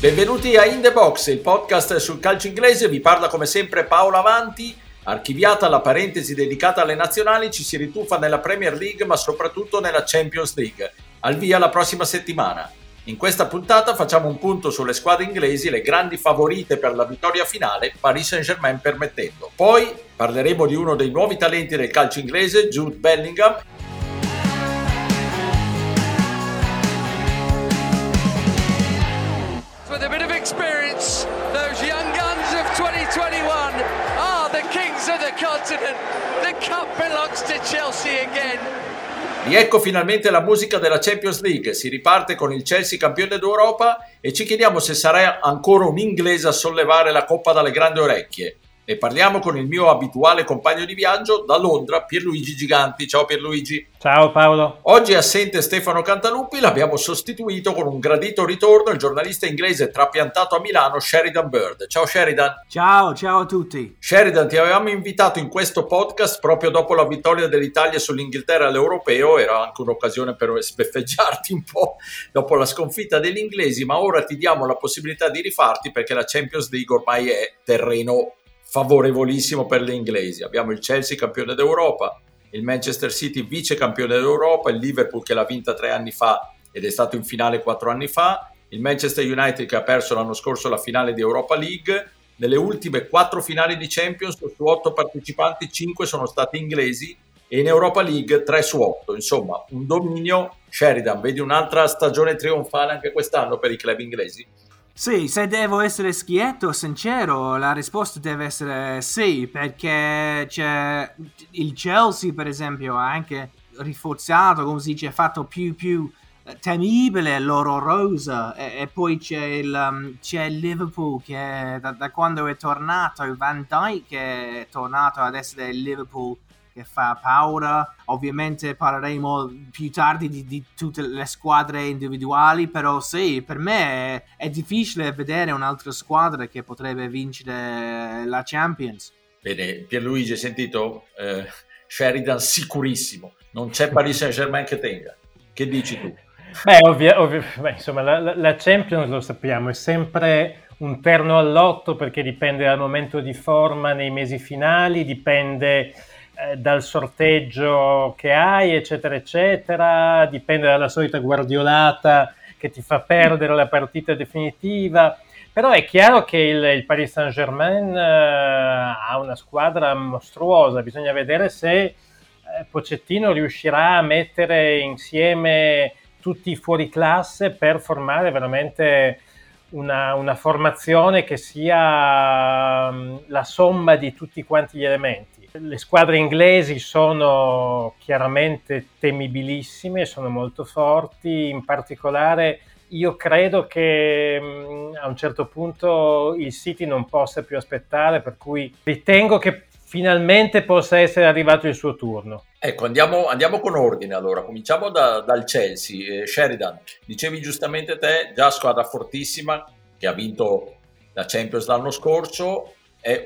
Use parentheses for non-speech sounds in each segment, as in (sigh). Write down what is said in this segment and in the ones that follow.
Benvenuti a In The Box, il podcast sul calcio inglese, vi parla come sempre Paolo Avanti. Archiviata la parentesi dedicata alle nazionali, ci si rituffa nella Premier League ma soprattutto nella Champions League. Al via la prossima settimana. In questa puntata facciamo un punto sulle squadre inglesi, le grandi favorite per la vittoria finale, Paris Saint-Germain permettendo. Poi parleremo di uno dei nuovi talenti del calcio inglese, Jude Bellingham, with a bit of experience, those young guns of 2021 are the kings of the continent. The cup belongs to Chelsea again. Riecco finalmente la musica della Champions League, si riparte con il Chelsea campione d'Europa e ci chiediamo se sarà ancora un inglese a sollevare la coppa dalle grandi orecchie. Ne parliamo con il mio abituale compagno di viaggio da Londra, Pierluigi Giganti. Ciao Pierluigi. Ciao Paolo. Oggi è assente Stefano Cantaluppi, l'abbiamo sostituito con un gradito ritorno il giornalista inglese trapiantato a Milano Sheridan Bird. Ciao Sheridan. Ciao, ciao a tutti. Sheridan, ti avevamo invitato in questo podcast proprio dopo la vittoria dell'Italia sull'Inghilterra all'Europeo, era anche un'occasione per sbeffeggiarti un po' dopo la sconfitta degli inglesi, ma ora ti diamo la possibilità di rifarti perché la Champions League ormai è terreno favorevolissimo per le inglesi. Abbiamo il Chelsea campione d'Europa, il Manchester City vice campione d'Europa, il Liverpool che l'ha vinta tre anni fa ed è stato in finale quattro anni fa, il Manchester United che ha perso l'anno scorso la finale di Europa League. Nelle ultime quattro finali di Champions, su otto partecipanti, cinque sono stati inglesi e in Europa League 3 su 8. Insomma, un dominio. Sheridan, vedi un'altra stagione trionfale anche quest'anno per i club inglesi? Sì, se devo essere schietto, sincero, la risposta deve essere sì, perché c'è il Chelsea, per esempio, ha anche rinforzato, come si dice, fatto più, più eh, temibile il loro rosa e, e poi c'è il, um, c'è Liverpool che da, da, quando è tornato, Van Dijk è tornato ad essere il Liverpool che fa paura. Ovviamente parleremo più tardi di, di, tutte le squadre individuali, però sì, per me è, è, difficile vedere un'altra squadra che potrebbe vincere la Champions. Bene, Pierluigi, hai sentito? Eh, Sheridan sicurissimo, non c'è Paris Saint-Germain che tenga. Che dici tu? Beh, ovvia, ovvia, beh insomma, la, la Champions lo sappiamo, è sempre un terno all'otto perché dipende dal momento di forma nei mesi finali, dipende eh, dal sorteggio che hai, eccetera, eccetera, dipende dalla solita guardiolata che ti fa perdere la partita definitiva. Però è chiaro che il, il Paris Saint-Germain eh, ha una squadra mostruosa, bisogna vedere se eh, Pocettino riuscirà a mettere insieme tutti i fuori classe per formare veramente una, una formazione che sia um, la somma di tutti quanti gli elementi. Le squadre inglesi sono chiaramente temibilissime, sono molto forti, in particolare io credo che mm, a un certo punto il City non possa più aspettare, per cui ritengo che finalmente possa essere arrivato il suo turno. Ecco, andiamo, andiamo con ordine allora, cominciamo da, dal Chelsea. Eh, Sheridan, dicevi giustamente te, già squadra fortissima che ha vinto la Champions l'anno scorso, è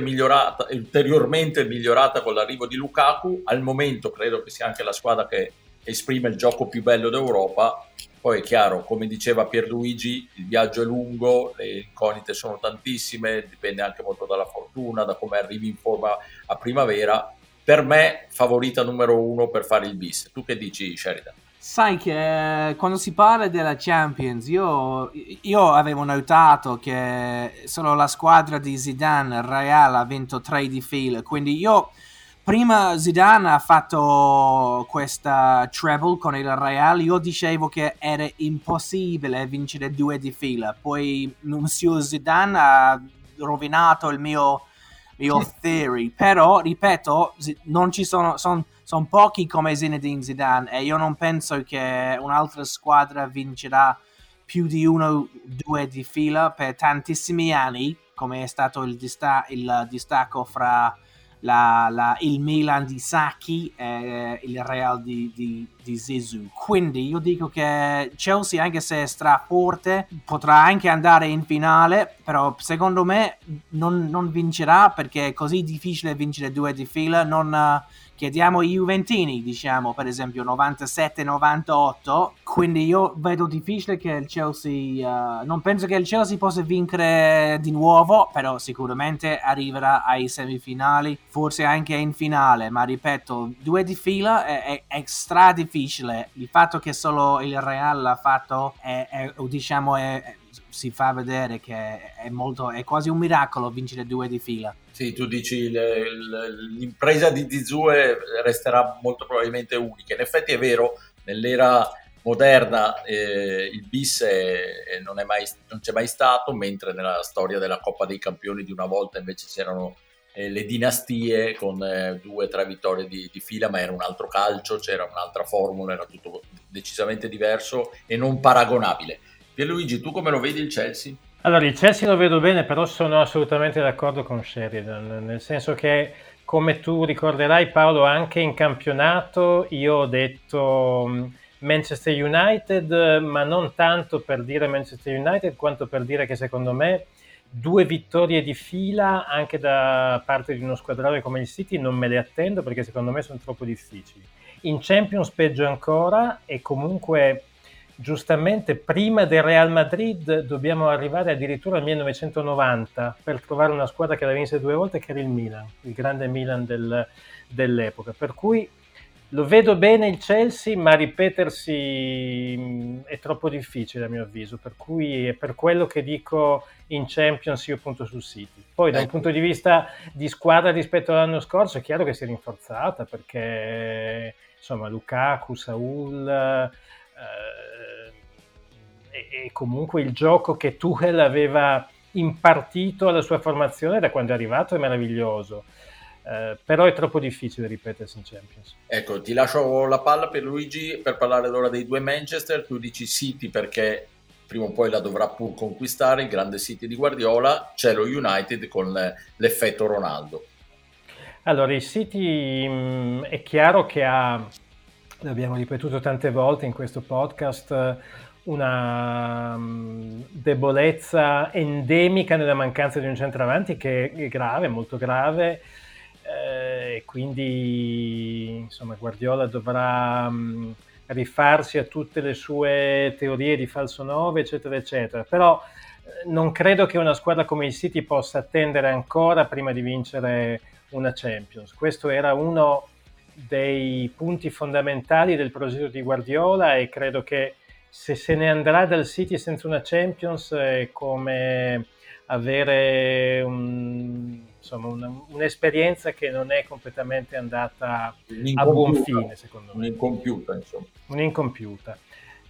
migliorata, ulteriormente migliorata con l'arrivo di Lukaku. Al momento credo che sia anche la squadra che esprime il gioco più bello d'Europa. Poi è chiaro, come diceva Pierluigi, il viaggio è lungo, le incognite sono tantissime, dipende anche molto dalla fortuna, da come arrivi in forma a primavera. Per me, favorita numero uno per fare il bis. Tu che dici, Sheridan? Sai che eh, quando si parla della Champions, io, io, avevo notato che solo la squadra di Zidane, Real, ha vinto tre di fila. Quindi io, prima Zidane ha fatto questa treble con il Real, io dicevo che era impossibile vincere due di fila. Poi Monsieur Zidane ha rovinato il mio, mio theory. Però, ripeto, non ci sono... sono sono pochi come Zinedine Zidane e io non penso che un'altra squadra vincerà più di uno o due di fila per tantissimi anni, come è stato il, dista- il distacco fra la, la, il Milan di Sacchi e il Real di, di di Zizou. Quindi io dico che Chelsea, anche se è straforte, potrà anche andare in finale, però secondo me non, non vincerà perché è così difficile vincere due di fila. Non, chiediamo i Juventini, diciamo per esempio 97-98, quindi io vedo difficile che il Chelsea, uh, non penso che il Chelsea possa vincere di nuovo, però sicuramente arriverà ai semifinali, forse anche in finale, ma ripeto, due di fila è, è, è difficile, il fatto che solo il Real l'ha fatto è, è diciamo è, si fa vedere che è, molto, è quasi un miracolo vincere due di fila. Sì, tu dici le, le, l'impresa di Zizue resterà molto probabilmente unica. In effetti è vero, nell'era moderna eh, il bis è, non, è mai, non, c'è mai stato, mentre nella storia della Coppa dei Campioni di una volta invece c'erano eh, le dinastie con eh, due o tre vittorie di, di, fila, ma era un altro calcio, c'era un'altra formula, era tutto decisamente diverso e non paragonabile. Pierluigi, tu come lo vedi il Chelsea? Allora, il Chelsea lo vedo bene, però sono assolutamente d'accordo con Sheridan, nel senso che, come tu ricorderai Paolo, anche in campionato io ho detto mm, Manchester United, ma non tanto per dire Manchester United, quanto per dire che secondo me due vittorie di fila anche da parte di uno squadrare come il City non me le attendo perché secondo me sono troppo difficili. In Champions peggio ancora e comunque giustamente prima del Real Madrid dobbiamo arrivare addirittura al 1990 per trovare una squadra che la vinse due volte che era il Milan, il grande Milan del, dell'epoca. Per cui lo vedo bene il Chelsea, ma ripetersi è troppo difficile a mio avviso, per cui è per quello che dico in Champions io punto sul City. Poi da un ecco. punto di vista di squadra rispetto all'anno scorso è chiaro che si è rinforzata perché insomma Lukaku, Saul... Eh, e, comunque il gioco che Tuchel aveva impartito alla sua formazione da quando è arrivato è meraviglioso. Eh, però è troppo difficile ripetersi in Champions. Ecco, ti lascio la palla per Luigi per parlare ora dei due Manchester. Tu dici City perché prima o poi la dovrà pur conquistare il grande City di Guardiola. C'è lo United con l'effetto Ronaldo. Allora, il City mh, mm, è chiaro che ha, l'abbiamo ripetuto tante volte in questo podcast, una um, debolezza endemica nella mancanza di un centravanti che è grave, molto grave. Eh, e quindi insomma Guardiola dovrà um, rifarsi a tutte le sue teorie di falso 9 eccetera eccetera però eh, non credo che una squadra come il City possa attendere ancora prima di vincere una Champions questo era uno dei punti fondamentali del progetto di Guardiola e credo che se se ne andrà dal City senza una Champions è come avere un, insomma, una, un'esperienza che non è completamente andata a buon fine, secondo me. Un'incompiuta, insomma. Un'incompiuta.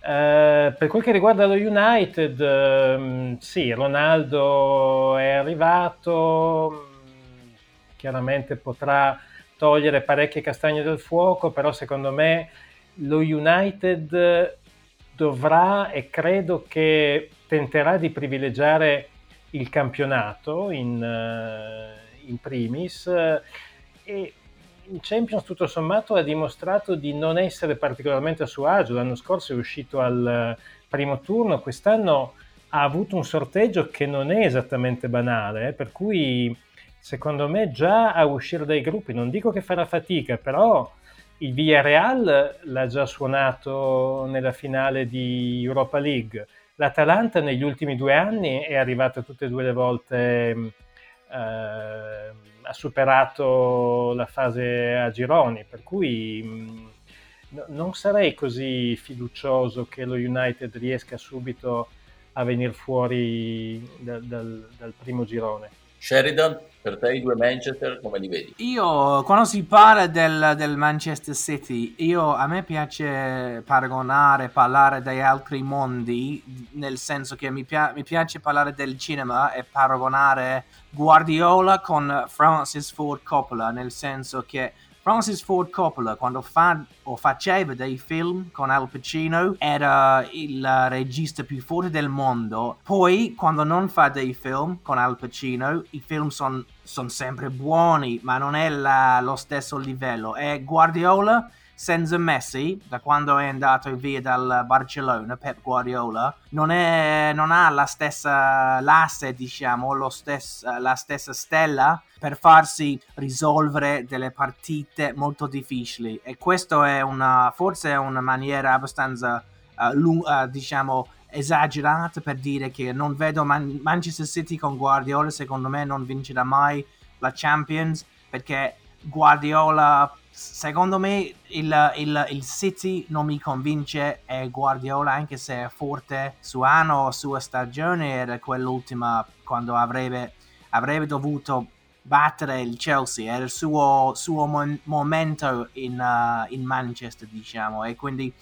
Uh, per quel che riguarda lo United, uh, sì, Ronaldo è arrivato, chiaramente potrà togliere parecchie castagne dal fuoco, però secondo me lo United dovrà e credo che tenterà di privilegiare il campionato in, uh, in primis e in Champions tutto sommato ha dimostrato di non essere particolarmente a suo agio. L'anno scorso è uscito al primo turno, quest'anno ha avuto un sorteggio che non è esattamente banale, eh, per cui secondo me già a uscire dai gruppi, non dico che farà fatica, però il Villarreal l'ha già suonato nella finale di Europa League. L'Atalanta negli ultimi due anni è arrivata tutte e due le volte, eh, ha superato la fase a gironi, per cui mh, mm, non sarei così fiducioso che lo United riesca subito a venire fuori da, dal, dal primo girone. Sheridan, per te i due Manchester come li vedi? Io, quando si parla del, del Manchester City, io, a me piace paragonare, parlare degli altri mondi, nel senso che mi, pia- mi piace parlare del cinema e paragonare Guardiola con Francis Ford Coppola, nel senso che Francis Ford Coppola, quando fa o faceva dei film con Al Pacino, era il regista più forte del mondo. Poi, quando non fa dei film con Al Pacino, i film sono son sempre buoni, ma non è la, lo stesso livello. E Guardiola senza Messi, da quando è andato via dal Barcellona, Pep Guardiola, non, è, non ha la stessa l'asse, diciamo, stes, la stessa stella per farsi risolvere delle partite molto difficili. E questo è una, forse una maniera abbastanza, uh, lung- uh, diciamo, esagerata per dire che non vedo Man- Manchester City con Guardiola, secondo me non vincerà mai la Champions perché Guardiola secondo me il, il, il, City non mi convince e Guardiola anche se è forte su anno sua stagione era quell'ultima quando avrebbe, avrebbe dovuto battere il Chelsea. Era il suo, suo mon- momento in, uh, in, Manchester diciamo. E quindi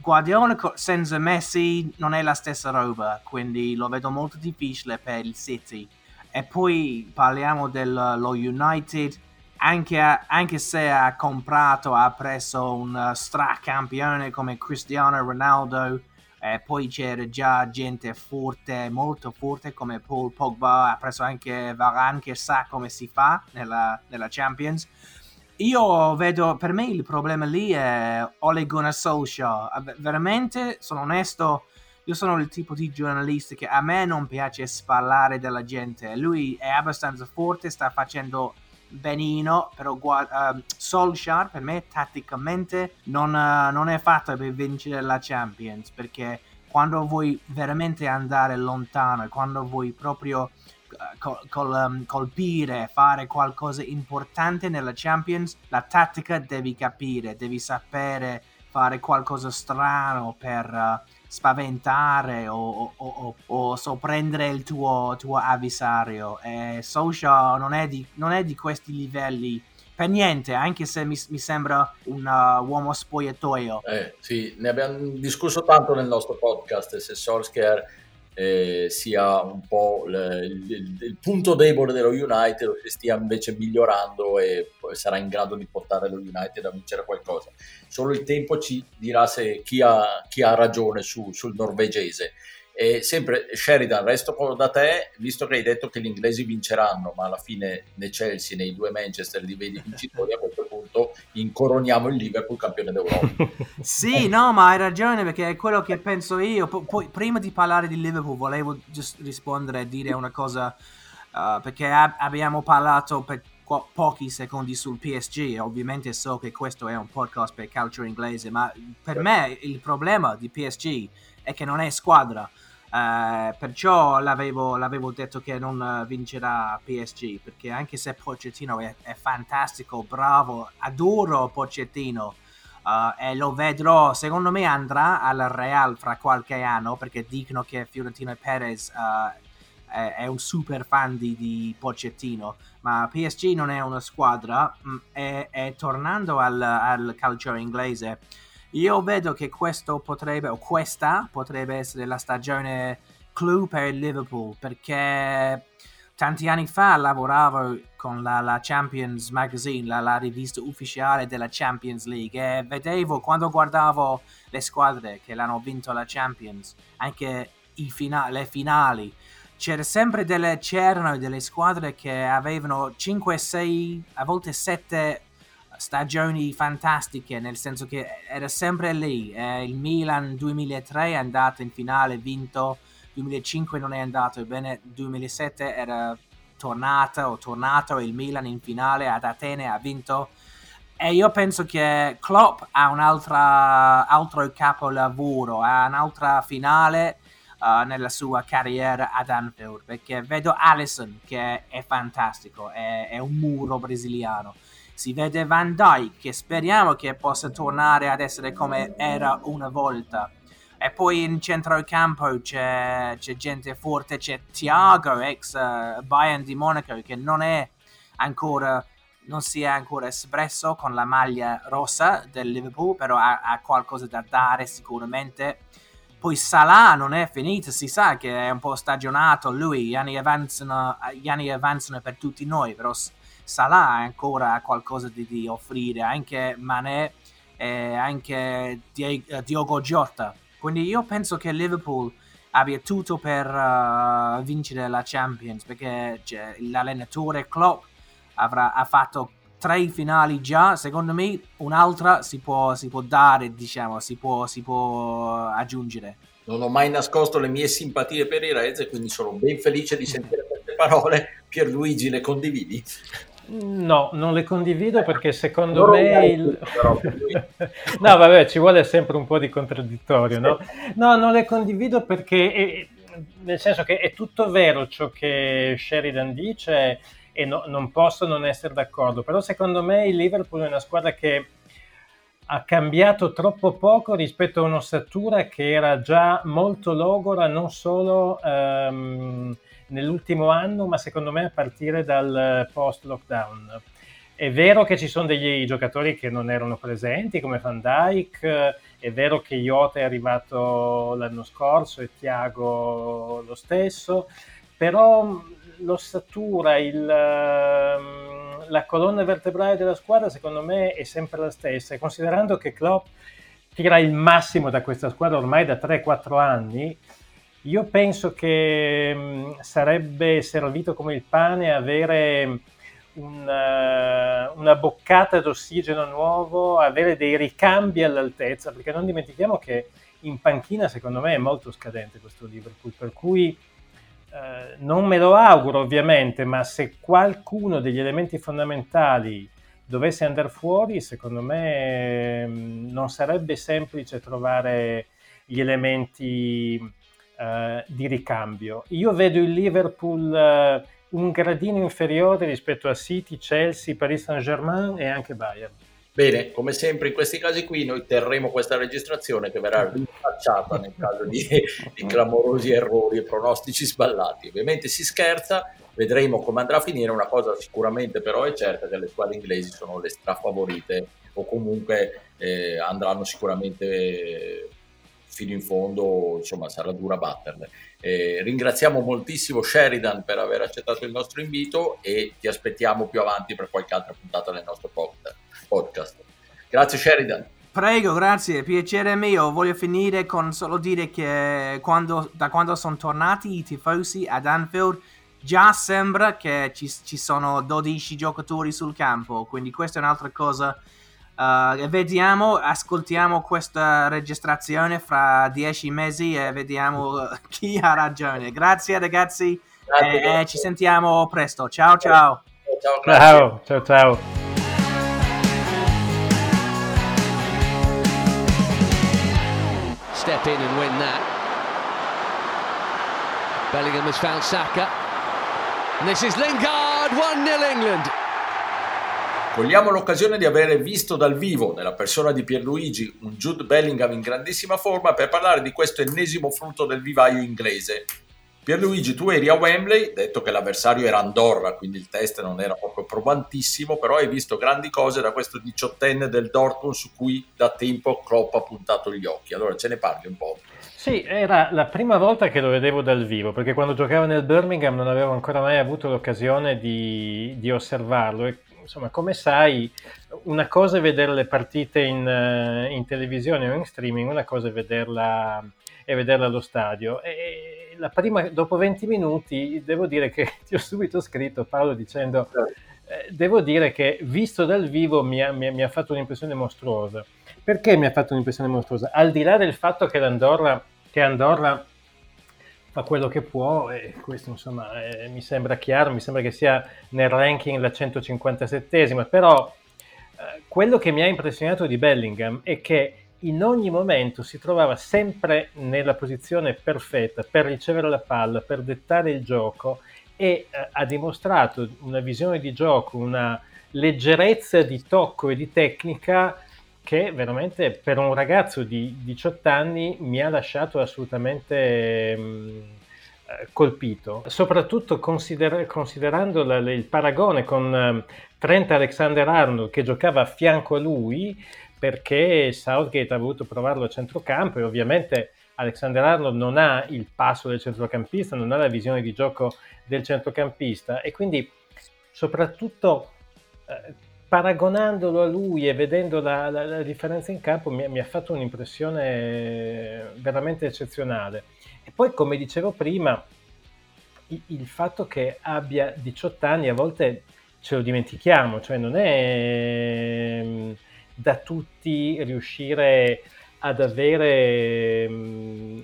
Guardiola senza Messi non è la stessa roba quindi lo vedo molto difficile per il City. E poi parliamo dello United anche, anche, se ha comprato, ha preso un stracampione come Cristiano Ronaldo, eh, poi c'era già gente forte, molto forte come Paul Pogba, ha preso anche Varane che sa come si fa nella, nella Champions. Io vedo, per me il problema lì è Ole Gunnar Solskjaer, veramente, sono onesto, io sono il tipo di giornalista che a me non piace sparlare della gente, lui è abbastanza forte, sta facendo benino, però uh, Solskjaer per me tatticamente non, uh, non è fatto per vincere la Champions, perché quando vuoi veramente andare lontano, quando vuoi proprio uh, col, col, um, colpire, fare qualcosa di importante nella Champions, la tattica devi capire, devi sapere fare qualcosa strano per uh, spaventare o, o, o, sorprendere il tuo, tuo avversario. E Social non è, di, non è di questi livelli per niente, anche se mi, mi sembra un uh, uomo spogliatoio. Eh, sì, ne abbiamo discusso tanto nel nostro podcast se Solskjaer eh, sia un po' il, il, il, punto debole dello United se stia invece migliorando e sarà in grado di portare lo United a vincere qualcosa. Solo il tempo ci dirà se chi ha, chi ha ragione su, sul norvegese. E sempre Sheridan, resto da te, visto che hai detto che gli inglesi vinceranno, ma alla fine né Chelsea né i due Manchester li vedi vincitori, a questo punto incoroniamo il Liverpool campione d'Europa. (laughs) sì, no, ma hai ragione perché è quello che penso io. Poi, prima di parlare di Liverpool, volevo rispondere e dire una cosa, uh, perché ab- abbiamo parlato per qu- pochi secondi sul PSG. Ovviamente so che questo è un podcast per calcio inglese, ma per me il problema di PSG è che non è squadra. Uh, perciò l'avevo, l'avevo, detto che non vincerà PSG perché anche se Pochettino è, è fantastico, bravo, adoro Pochettino uh, e lo vedrò, secondo me andrà al Real fra qualche anno perché dicono che Fiorentino Perez uh, è, è, un super fan di, di, Pochettino ma PSG non è una squadra mh, mm, e, e, tornando al, al calcio inglese io vedo che questo potrebbe, o questa potrebbe essere la stagione clou per il Liverpool, perché tanti anni fa lavoravo con la, la Champions Magazine, la, la, rivista ufficiale della Champions League, e vedevo quando guardavo le squadre che l'hanno vinto la Champions, anche fina- le finali, delle, c'erano delle squadre che avevano 5, 6, a volte 7 stagioni fantastiche, nel senso che era sempre lì. Eh, il Milan 2003 è andato in finale, vinto, 2005 non è andato, ebbene 2007 era tornata o tornato il Milan in finale ad Atene, ha vinto. E io penso che Klopp ha un altro capolavoro, ha un'altra finale uh, nella sua carriera ad Anfield, perché vedo Allison che è fantastico, è, è un muro brasiliano si vede Van Dyke che speriamo che possa tornare ad essere come era una volta. E poi in centrocampo c'è, c'è gente forte, c'è Thiago, ex uh, Bayern di Monaco, che non è ancora non si è ancora espresso con la maglia rossa del Liverpool, però ha, ha, qualcosa da dare sicuramente. Poi Salah non è finito, si sa che è un po' stagionato lui, gli anni avanzano, gli anni avanzano per tutti noi, però Salah ha ancora qualcosa di, di offrire, anche Mané e anche Diogo Jota. Quindi io penso che Liverpool abbia tutto per uh, vincere la Champions perché cioè, l'allenatore Klopp avrà, ha fatto tre finali già, secondo me un'altra si può, si può dare, diciamo, si può, si può aggiungere. Non ho mai nascosto le mie simpatie per i Reds quindi sono ben felice di sentire queste parole. Pierluigi, le condividi? No, non le condivido perché secondo non me il... (laughs) no, vabbè, ci vuole sempre un po' di contraddittorio, no? No, non le condivido perché, è, nel senso che è tutto vero ciò che Sheridan dice e no, non posso non essere d'accordo, però secondo me il Liverpool è una squadra che ha cambiato troppo poco rispetto a un'ossatura che era già molto logora, non solo... Um, nell'ultimo anno, ma secondo me a partire dal post-lockdown. È vero che ci sono degli giocatori che non erano presenti, come Van Dyke, è vero che Iota è arrivato l'anno scorso e Tiago lo stesso, però l'ossatura, il, la colonna vertebrale della squadra secondo me è sempre la stessa. E considerando che Klopp tira il massimo da questa squadra ormai da 3-4 anni, io penso che mm, sarebbe servito come il pane avere una, una boccata d'ossigeno nuovo, avere dei ricambi all'altezza, perché non dimentichiamo che in panchina secondo me è molto scadente questo Liverpool, per cui eh, non me lo auguro ovviamente, ma se qualcuno degli elementi fondamentali dovesse andare fuori, secondo me mh, mm, non sarebbe semplice trovare gli elementi eh, di ricambio. Io vedo il Liverpool eh, un gradino inferiore rispetto a City, Chelsea, Paris Saint-Germain e anche Bayern. Bene, come sempre in questi casi qui noi terremo questa registrazione che verrà rinfacciata nel caso di, di, clamorosi errori e pronostici sballati. Ovviamente si scherza, vedremo come andrà a finire. Una cosa sicuramente però è certa che le squadre inglesi sono le strafavorite o comunque eh, andranno sicuramente fino in fondo insomma sarà dura batterle. Eh, ringraziamo moltissimo Sheridan per aver accettato il nostro invito e ti aspettiamo più avanti per qualche altra puntata del nostro podcast. Grazie Sheridan. Prego, grazie, piacere mio. Voglio finire con solo dire che quando, da quando sono tornati i tifosi ad Anfield già sembra che ci, ci sono 12 giocatori sul campo, quindi questa è un'altra cosa Uh, vediamo, ascoltiamo questa registrazione fra dieci mesi e vediamo chi ha ragione. Grazie ragazzi grazie, e, grazie. ci sentiamo presto. Ciao ciao. Ciao ciao. ciao, ciao. Step in and win that. Bellingham has found Saka. And this is Lingard, 1-0 England. Cogliamo l'occasione di avere visto dal vivo, nella persona di Pierluigi, un Jude Bellingham in grandissima forma per parlare di questo ennesimo frutto del vivaio inglese. Pierluigi, tu eri a Wembley, detto che l'avversario era Andorra, quindi il test non era proprio probantissimo, però hai visto grandi cose da questo diciottenne del Dortmund su cui da tempo Klopp ha puntato gli occhi. Allora ce ne parli un po'. Sì, era la prima volta che lo vedevo dal vivo, perché quando giocava nel Birmingham non avevo ancora mai avuto l'occasione di, di osservarlo e insomma, come sai, una cosa è vedere le partite in, eh, in televisione o in streaming, una cosa è vederla, è vederla allo stadio. E prima, dopo 20 minuti, devo dire che (laughs) ti ho subito scritto, Paolo, dicendo... Eh, devo dire che visto dal vivo mi ha, mi, ha, mi ha, fatto un'impressione mostruosa. Perché mi ha fatto un'impressione mostruosa? Al di là del fatto che Andorra, che Andorra fa quello che può e questo insomma eh, mi sembra chiaro, mi sembra che sia nel ranking la 157esima, però eh, quello che mi ha impressionato di Bellingham è che in ogni momento si trovava sempre nella posizione perfetta per ricevere la palla, per dettare il gioco e eh, ha dimostrato una visione di gioco, una leggerezza di tocco e di tecnica che veramente per un ragazzo di 18 anni mi ha lasciato assolutamente mh, mm, eh, colpito, soprattutto consider- considerando la, il paragone con uh, Trent Alexander-Arnold che giocava a fianco a lui perché Southgate ha voluto provarlo a centrocampo e ovviamente Alexander Arnold non ha il passo del centrocampista, non ha la visione di gioco del centrocampista e quindi soprattutto eh, paragonandolo a lui e vedendo la, la, la differenza in campo mi, mi, ha fatto un'impressione veramente eccezionale. E poi, come dicevo prima, il, il fatto che abbia 18 anni a volte ce lo dimentichiamo, cioè non è mm, da tutti riuscire ad avere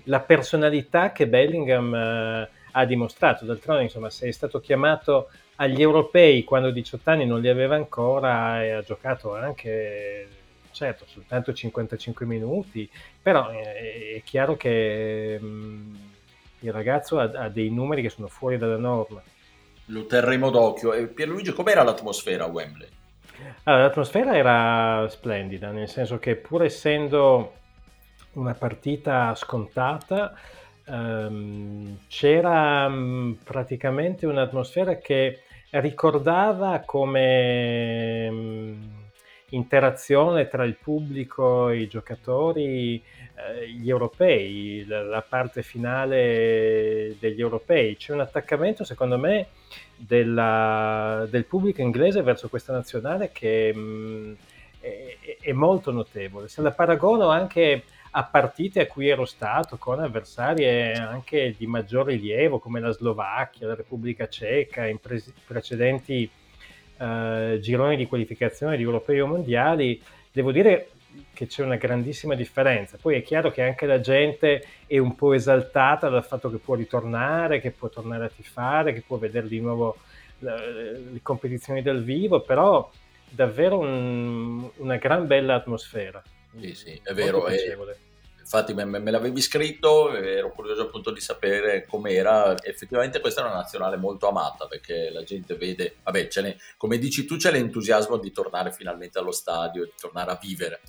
la personalità che Bellingham eh, ha dimostrato. D'altronde, insomma, se è stato chiamato agli europei quando 18 anni non li aveva ancora e ha giocato anche, certo, soltanto 55 minuti, però è, è chiaro che il ragazzo ha, ha, dei numeri che sono fuori dalla norma. Lo terremo d'occhio. E Pierluigi, com'era l'atmosfera a Wembley? Allora, l'atmosfera era splendida, nel senso che pur essendo una partita scontata, ehm, c'era mm, praticamente un'atmosfera che ricordava come mh, mm, interazione tra il pubblico e i giocatori gli europei, la, parte finale degli europei. C'è un attaccamento, secondo me, della, del pubblico inglese verso questa nazionale che mh, mm, è, è, molto notevole. Se la paragono anche a partite a cui ero stato con avversari anche di maggior rilievo come la Slovacchia, la Repubblica Ceca, in pre- precedenti eh, gironi di qualificazione di europei o mondiali, devo dire che c'è una grandissima differenza. Poi è chiaro che anche la gente è un po' esaltata dal fatto che può ritornare, che può tornare a tifare, che può vedere di nuovo le, le competizioni dal vivo, però davvero un, una gran bella atmosfera. Sì, sì, è vero. È, infatti me, me, l'avevi scritto, ero curioso appunto di sapere com'era. Effettivamente questa è una nazionale molto amata perché la gente vede, vabbè, come dici tu c'è l'entusiasmo di tornare finalmente allo stadio, di tornare a vivere.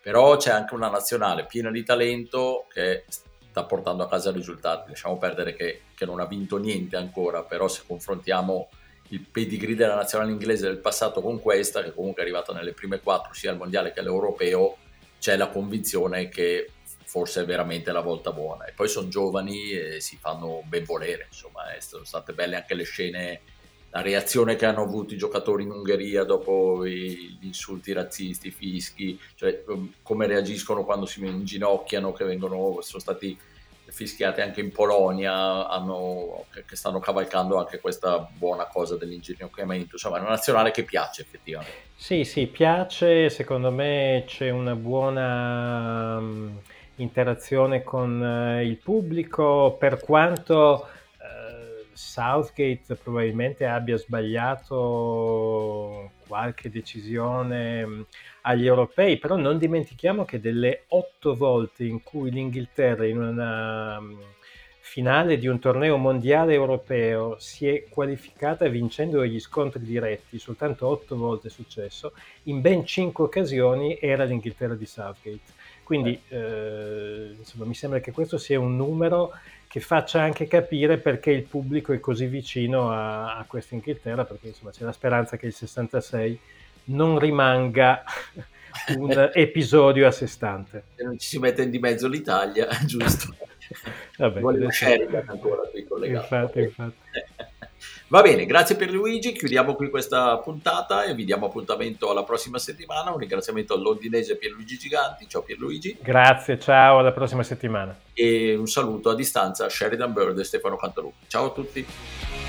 Però c'è anche una nazionale piena di talento che sta portando a casa risultati. Lasciamo perdere che, che non ha vinto niente ancora, però se confrontiamo il pedigree della nazionale inglese del passato con questa, che comunque è arrivata nelle prime quattro sia al mondiale che all'europeo, c'è la convinzione che forse è veramente la volta buona. E poi sono giovani e si fanno ben volere, insomma, eh, sono state belle anche le scene, la reazione che hanno avuto i giocatori in Ungheria dopo gli insulti razzisti, i fischi, cioè um, come reagiscono quando si inginocchiano, che vengono, sono stati fischiate anche in Polonia, hanno, che, stanno cavalcando anche questa buona cosa dell'inginocchiamento. Insomma, è una nazionale che piace effettivamente. Sì, sì, piace. Secondo me c'è una buona um, interazione con uh, il pubblico, per quanto uh, Southgate probabilmente abbia sbagliato qualche decisione um, agli europei, però non dimentichiamo che delle otto volte in cui l'Inghilterra in una um, finale di un torneo mondiale europeo si è qualificata vincendo gli scontri diretti, soltanto otto volte è successo, in ben cinque occasioni era l'Inghilterra di Southgate. Quindi eh, insomma, mi sembra che questo sia un numero che faccia anche capire perché il pubblico è così vicino a, a questa Inghilterra, perché insomma, c'è la speranza che il 66 non rimanga (laughs) un episodio a sé stante. Se non ci si mette di mezzo l'Italia, (laughs) giusto? Vabbè, Voglio Sheridan ancora qui collegato. Infatti, infatti. (laughs) Va bene, grazie per Luigi, chiudiamo qui questa puntata e vi diamo appuntamento alla prossima settimana. Un ringraziamento al londinese Pierluigi Giganti. Ciao Pierluigi. Grazie, ciao, alla prossima settimana. E un saluto a distanza a Sheridan Bird e Stefano Cantalupi. Ciao a tutti.